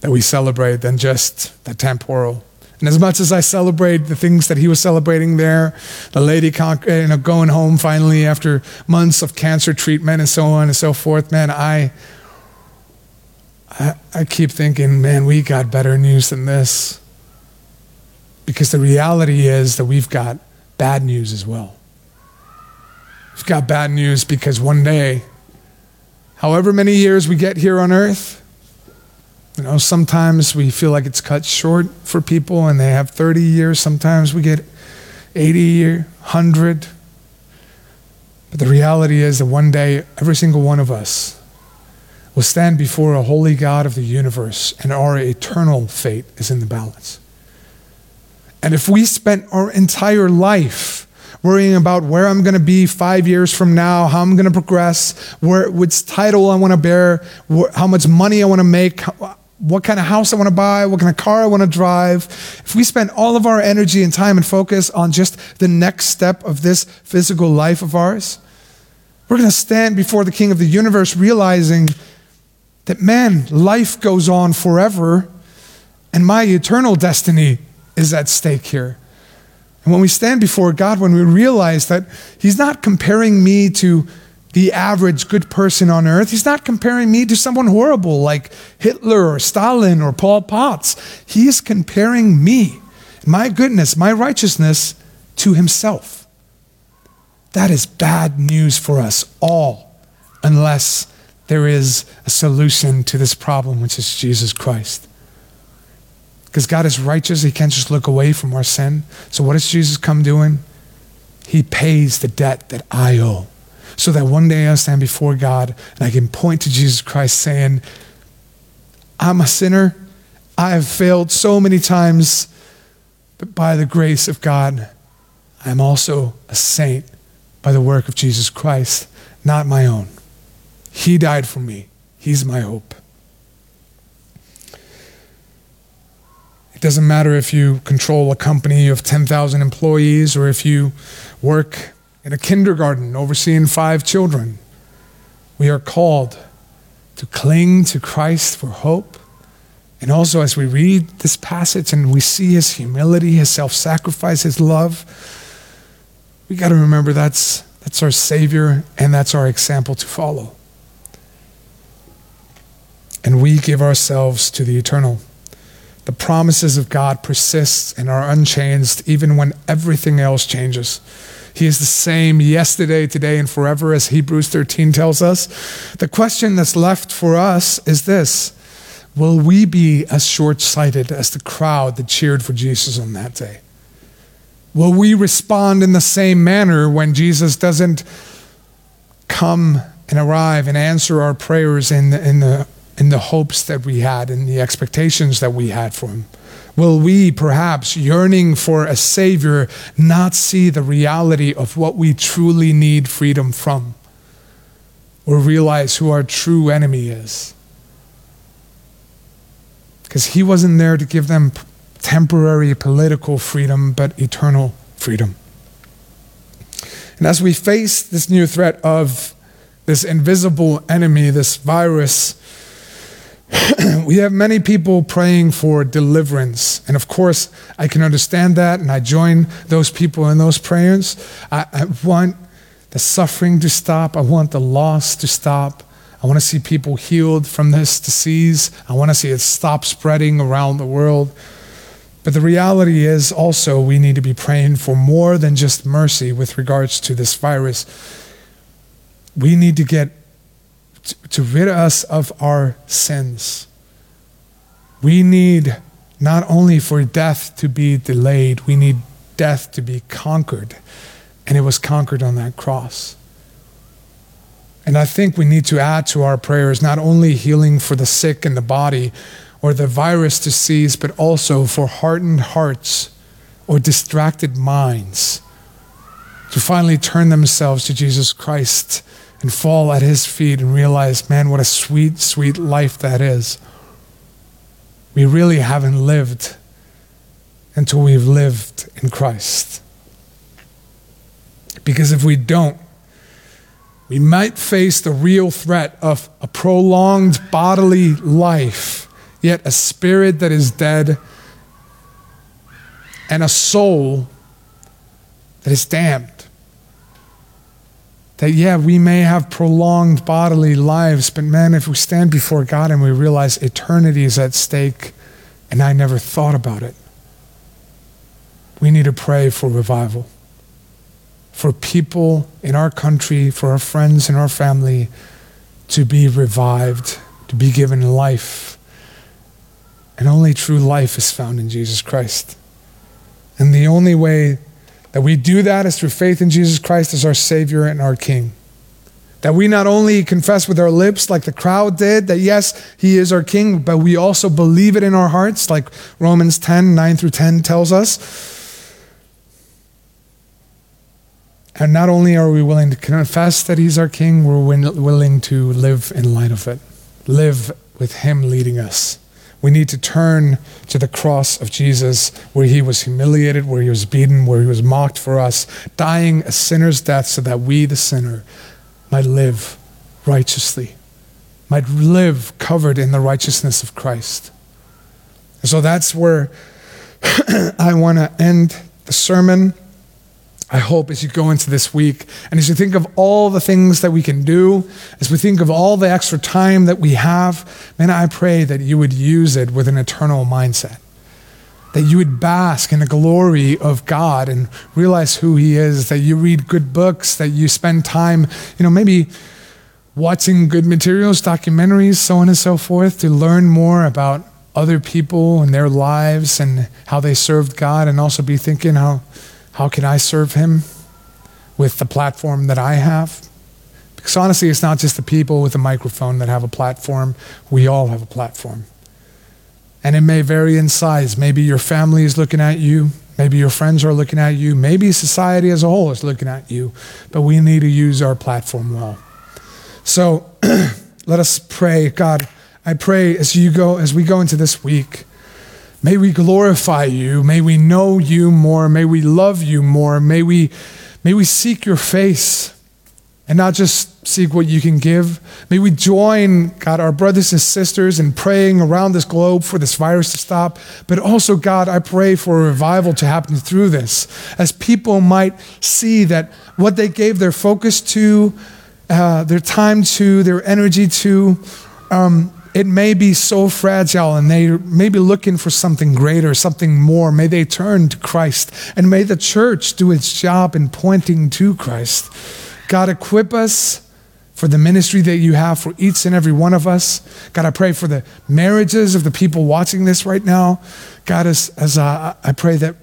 that we celebrate than just the temporal. And as much as I celebrate the things that he was celebrating there, the lady con- you know, going home finally after months of cancer treatment and so on and so forth, man, I, I, I keep thinking, man, we got better news than this. Because the reality is that we've got bad news as well. We've got bad news because one day, however many years we get here on earth, you know, sometimes we feel like it's cut short for people and they have 30 years. Sometimes we get 80 or 100. But the reality is that one day, every single one of us will stand before a holy God of the universe, and our eternal fate is in the balance. And if we spent our entire life worrying about where I'm going to be five years from now, how I'm going to progress, where, which title I want to bear, how much money I want to make, what kind of house I want to buy, what kind of car I want to drive, if we spend all of our energy and time and focus on just the next step of this physical life of ours, we're going to stand before the King of the universe realizing that man, life goes on forever, and my eternal destiny is at stake here. And when we stand before God, when we realize that He's not comparing me to the average good person on earth, He's not comparing me to someone horrible like Hitler or Stalin or Paul Potts. He is comparing me, my goodness, my righteousness, to Himself. That is bad news for us all, unless there is a solution to this problem, which is Jesus Christ. Because God is righteous, He can't just look away from our sin. So, what does Jesus come doing? He pays the debt that I owe. So that one day I stand before God and I can point to Jesus Christ saying, I'm a sinner. I have failed so many times, but by the grace of God, I am also a saint by the work of Jesus Christ, not my own. He died for me. He's my hope. It doesn't matter if you control a company of 10,000 employees or if you work in a kindergarten overseeing five children. We are called to cling to Christ for hope And also, as we read this passage and we see his humility, his self sacrifice, his love, we got to remember that's, that's our Savior and that's our example to follow. And we give ourselves to the eternal. The promises of God persist and are unchanged even when everything else changes. He is the same yesterday, today, and forever, as Hebrews 13 tells us. The question that's left for us is this Will we be as short sighted as the crowd that cheered for Jesus on that day? Will we respond in the same manner when Jesus doesn't come and arrive and answer our prayers in the, in the, in the hopes that we had and the expectations that we had for him? Will we, perhaps yearning for a Savior, not see the reality of what we truly need freedom from? Or realize who our true enemy is? Because he wasn't there to give them temporary political freedom, but eternal freedom. And as we face this new threat of this invisible enemy, this virus, we have many people praying for deliverance. And of course, I can understand that, and I join those people in those prayers. I, I, want the suffering to stop, I want the loss to stop. I want to see people healed from this disease. I want to see it stop spreading around the world. But the reality is also we need to be praying for more than just mercy with regards to this virus. We need to get to rid us of our sins. We need not only for death to be delayed, we need death to be conquered. And it was conquered on that cross. And I think we need to add to our prayers not only healing for the sick in the body or the virus to cease, but also for hardened hearts or distracted minds to finally turn themselves to Jesus Christ and fall at his feet and realize, man, what a sweet, sweet life that is. We really haven't lived until we've lived in Christ. Because if we don't, we might face the real threat of a prolonged bodily life, yet a spirit that is dead and a soul that is damned. That, yeah, we may have prolonged bodily lives, but man, if we stand before God and we realize eternity is at stake and I never thought about it, we need to pray for revival. For people in our country, for our friends and our family to be revived, to be given life. And only true life is found in Jesus Christ. And the only way that we do that is through faith in Jesus Christ as our Savior and our King. That we not only confess with our lips, like the crowd did, that yes, He is our King, but we also believe it in our hearts, like Romans 10 9 through 10 tells us. And not only are we willing to confess that He's our King, we're willing to live in light of it, live with Him leading us. We need to turn to the cross of Jesus, where he was humiliated, where he was beaten, where he was mocked for us, dying a sinner's death so that we, the sinner, might live righteously, might live covered in the righteousness of Christ. And so that's where I want to end the sermon. I hope as you go into this week and as you think of all the things that we can do, as we think of all the extra time that we have, man, I pray that you would use it with an eternal mindset. That you would bask in the glory of God and realize who He is, that you read good books, that you spend time, you know, maybe watching good materials, documentaries, so on and so forth, to learn more about other people and their lives and how they served God, and also be thinking how how can I serve him with the platform that I have? Because honestly, it's not just the people with a microphone that have a platform, we all have a platform. And it may vary in size. Maybe your family is looking at you. Maybe your friends are looking at you. Maybe society as a whole is looking at you. But we need to use our platform well. So let us pray. God, I pray as you go, as we go into this week, May we glorify you. May we know you more. May we love you more. May we, may we seek your face. and not just seek what you can give. May we join, God, our brothers and sisters in praying around this globe for this virus to stop. But also, God, I pray for a revival to happen through this, as people might see that what they gave their focus to, uh, their time to, their energy to, um, it may be so fragile and they may be looking for something greater, something more. May they turn to Christ and may the church do its job in pointing to Christ. God, equip us for the ministry that you have for each and every one of us. God, I pray for the marriages of the people watching this right now. God, as, as uh, I pray that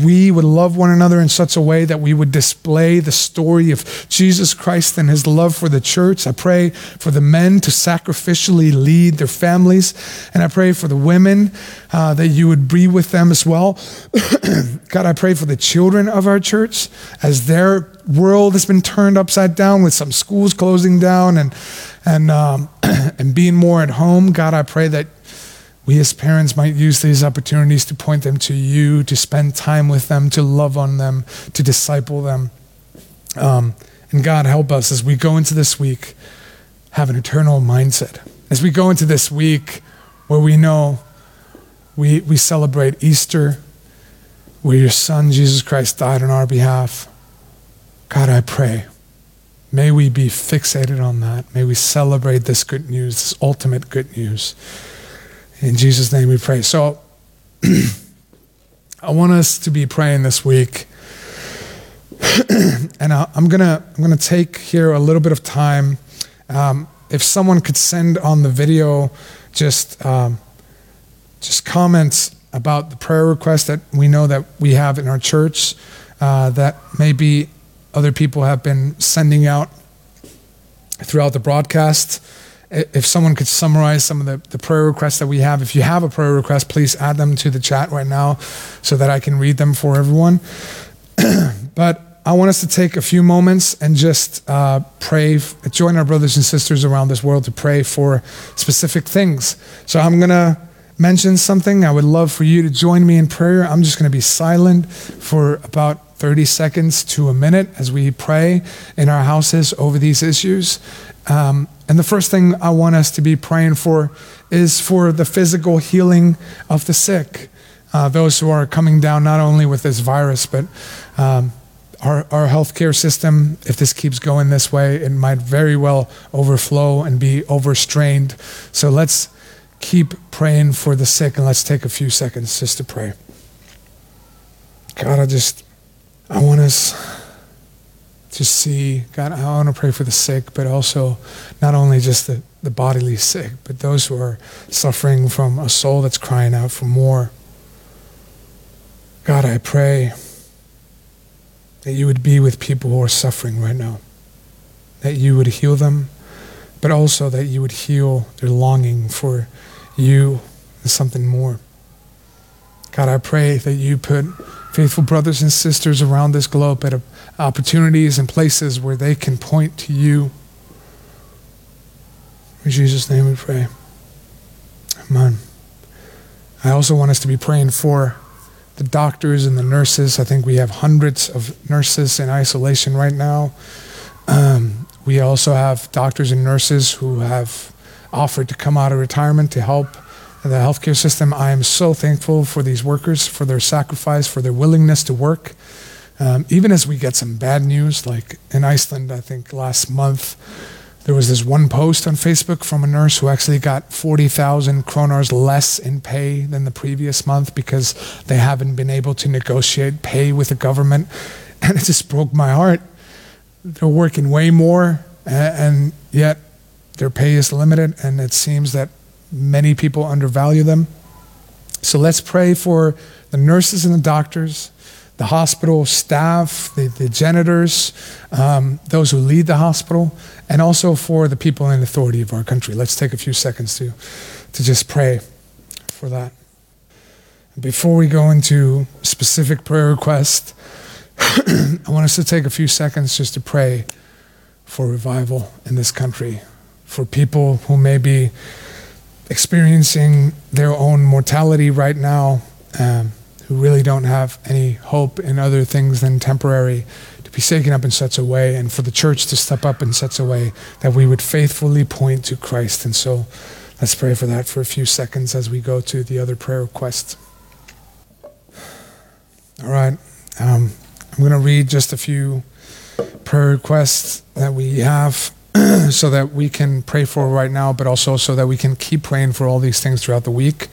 we would love one another in such a way that we would display the story of Jesus Christ and his love for the church. I pray for the men to sacrificially lead their families. And I pray for the women uh, that you would be with them as well. God, I pray for the children of our church as their world has been turned upside down with some schools closing down and, and, um, and being more at home. God, I pray that we as parents might use these opportunities to point them to you, to spend time with them, to love on them, to disciple them. Um, and God, help us as we go into this week, have an eternal mindset. As we go into this week where we know we, we celebrate Easter, where your Son, Jesus Christ, died on our behalf. God, I pray, may we be fixated on that. May we celebrate this good news, this ultimate good news. In Jesus' name we pray. So I want us to be praying this week. and I, am gonna I'm gonna take here a little bit of time. Um, if someone could send on the video just um, just comments about the prayer request that we know that we have in our church uh, that maybe other people have been sending out throughout the broadcast if someone could summarize some of the, the prayer requests that we have. If you have a prayer request, please add them to the chat right now so that I can read them for everyone. but I want us to take a few moments and just uh, pray, join our brothers and sisters around this world to pray for specific things. So I'm going to mention something. I would love for you to join me in prayer. I'm just going to be silent for about 30 seconds to a minute as we pray in our houses over these issues. Um, and the first thing I want us to be praying for is for the physical healing of the sick, uh, those who are coming down not only with this virus, but um, our, our healthcare system, if this keeps going this way, it might very well overflow and be overstrained. So let's keep praying for the sick and let's take a few seconds just to pray. God, I just, I want us to see, God, I want to pray for the sick, but also not only just the, the bodily sick, but those who are suffering from a soul that's crying out for more. God, I pray that you would be with people who are suffering right now, that you would heal them, but also that you would heal their longing for you and something more. God, I pray that you put faithful brothers and sisters around this globe at opportunities and places where they can point to you. In Jesus' name we pray. Amen. I also want us to be praying for the doctors and the nurses. I think we have hundreds of nurses in isolation right now. Um, we also have doctors and nurses who have offered to come out of retirement to help the healthcare system. I am so thankful for these workers, for their sacrifice, for their willingness to work. Um, even as we get some bad news, like in Iceland, I think last month, there was this one post on Facebook from a nurse who actually got 40,000 kroners less in pay than the previous month because they haven't been able to negotiate pay with the government. And it just broke my heart. They're working way more, and yet their pay is limited, and it seems that Many people undervalue them. So let's pray for the nurses and the doctors, the hospital staff, the, the janitors, um, those who lead the hospital, and also for the people in authority of our country. Let's take a few seconds to, to just pray for that. Before we go into specific prayer requests, I want us to take a few seconds just to pray for revival in this country, for people who may be experiencing their own mortality right now, um, who really don't have any hope in other things than temporary, to be shaken up in such a way, and for the church to step up in such a way that we would faithfully point to Christ. And so let's pray for that for a few seconds as we go to the other prayer requests. All right. Um, I'm going to read just a few prayer requests that we have so that we can pray for right now, but also so that we can keep praying for all these things throughout the week.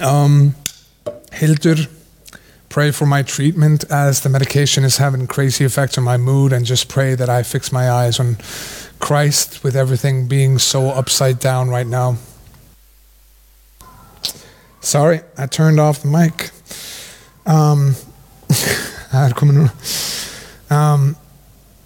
Um, Hildur, pray for my treatment as the medication is having crazy effects on my mood, and just pray that I fix my eyes on Christ with everything being so upside down right now. Sorry, I turned off the mic. Um, um,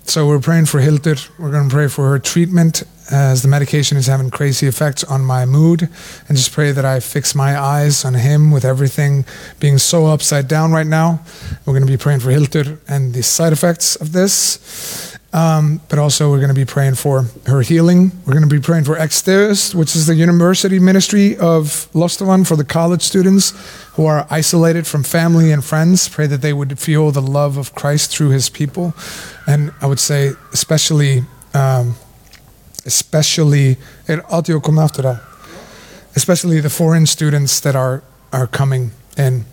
so we're praying for Hildur. We're going to pray for her treatment as the medication is having crazy effects on my mood. And just pray that I fix my eyes on Him with everything being so upside down right now. We're going to be praying for Hildur and the side effects of this. Um, but also, we're going to be praying for her healing. We're going to be praying for Exteus, which is the university ministry of Loftstofan for the college students who are isolated from family and friends. Pray that they would feel the love of Christ through his people. And I would say, especially, um, especially, especially the foreign students that are, are coming in.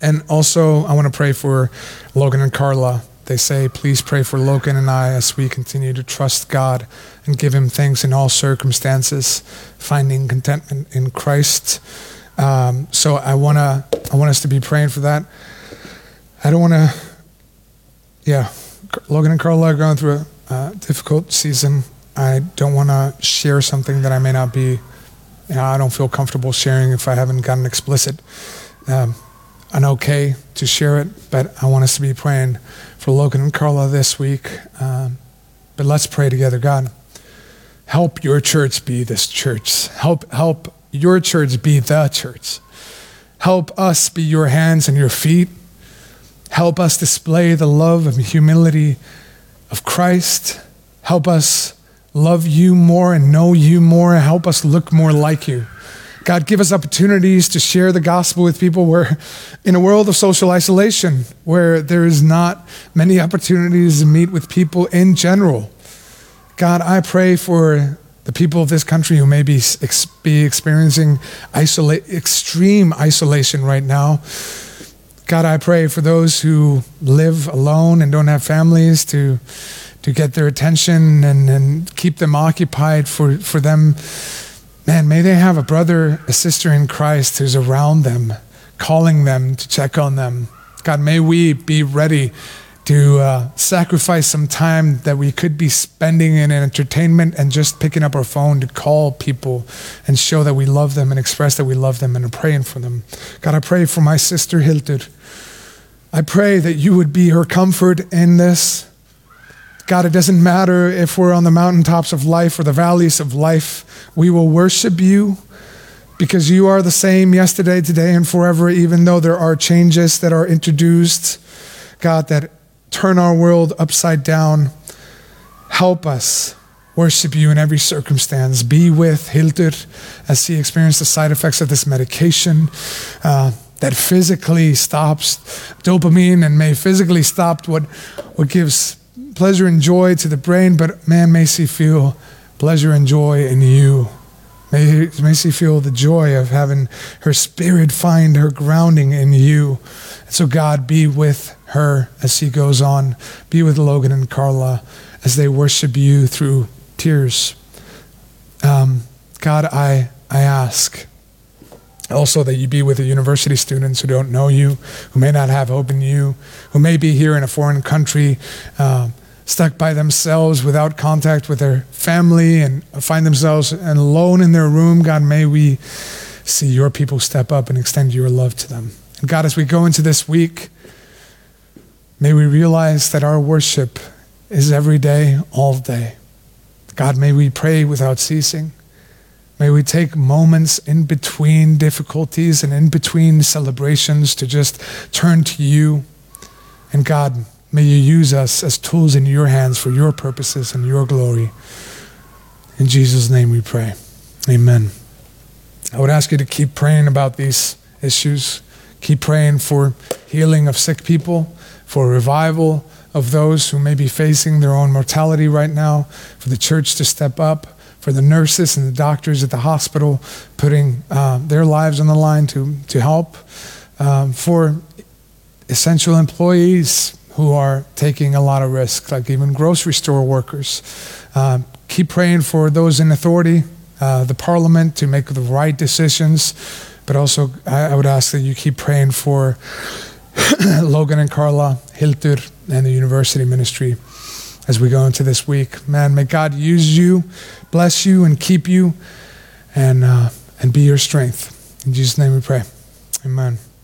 And also, I want to pray for Logan and Carla they say, Please pray for Logan and I as we continue to trust God and give Him thanks in all circumstances, finding contentment in Christ. Um, so I want to, I want us to be praying for that. I don't want to, yeah, Logan and Carla are going through a, difficult season. I don't want to share something that I may not be, you know, I don't feel comfortable sharing if I haven't gotten explicit. Um, an okay to share it, but I want us to be praying for Logan and Carla this week. Um, but let's pray together. God, help your church be this church. Help, help your church be the church. Help us be your hands and your feet. Help us display the love and humility of Christ. Help us love you more and know you more. Help us look more like you. God, give us opportunities to share the gospel with people where, in a world of social isolation, where there is not many opportunities to meet with people in general. God, I pray for the people of this country who may be, ex- be experiencing extreme isolation right now. God, I pray for those who live alone and don't have families to, to get their attention and, and keep them occupied for, for them man, may they have a brother, a sister in Christ who's around them, calling them to check on them. God, may we be ready to uh, sacrifice some time that we could be spending in entertainment and just picking up our phone to call people and show that we love them and express that we love them and are praying for them. God, I pray for my sister Hildur. I pray that you would be her comfort in this. God, it doesn't matter if we're on the mountaintops of life or the valleys of life, we will worship you because you are the same yesterday, today, and forever, even though there are changes that are introduced, God, that turn our world upside down. Help us worship you in every circumstance. Be with Hildur as he experienced the side effects of this medication. Uh, that physically stops dopamine and may physically stop what, what gives pleasure and joy to the brain, but man, may she feel pleasure and joy in you. May, may she feel the joy of having her spirit find her grounding in you. And so, God, be with her as she goes on. Be with Logan and Carla as they worship you through tears. Um, God, I, I ask also that you be with the university students who don't know you, who may not have hope in you, who may be here in a foreign country. Uh, stuck by themselves without contact with their family and find themselves alone in their room, God, may we see your people step up and extend your love to them. And God, as we go into this week, may we realize that our worship is every day, all day. God, may we pray without ceasing. May we take moments in between difficulties and in between celebrations to just turn to you. And God, May you use us as tools in your hands for your purposes and your glory. In Jesus' name we pray. Amen. I would ask you to keep praying about these issues. Keep praying for healing of sick people, for revival of those who may be facing their own mortality right now, for the church to step up, for the nurses and the doctors at the hospital putting uh, their lives on the line to, to help, um, for essential employees who are taking a lot of risk, like even grocery store workers. Um, keep praying for those in authority, uh, the parliament, to make the right decisions. But also, I, I would ask that you keep praying for Logan and Carla, Hildur, and the university ministry as we go into this week. Man, may God use you, bless you, and keep you, and, uh, and be your strength. In Jesus' name we pray. Amen.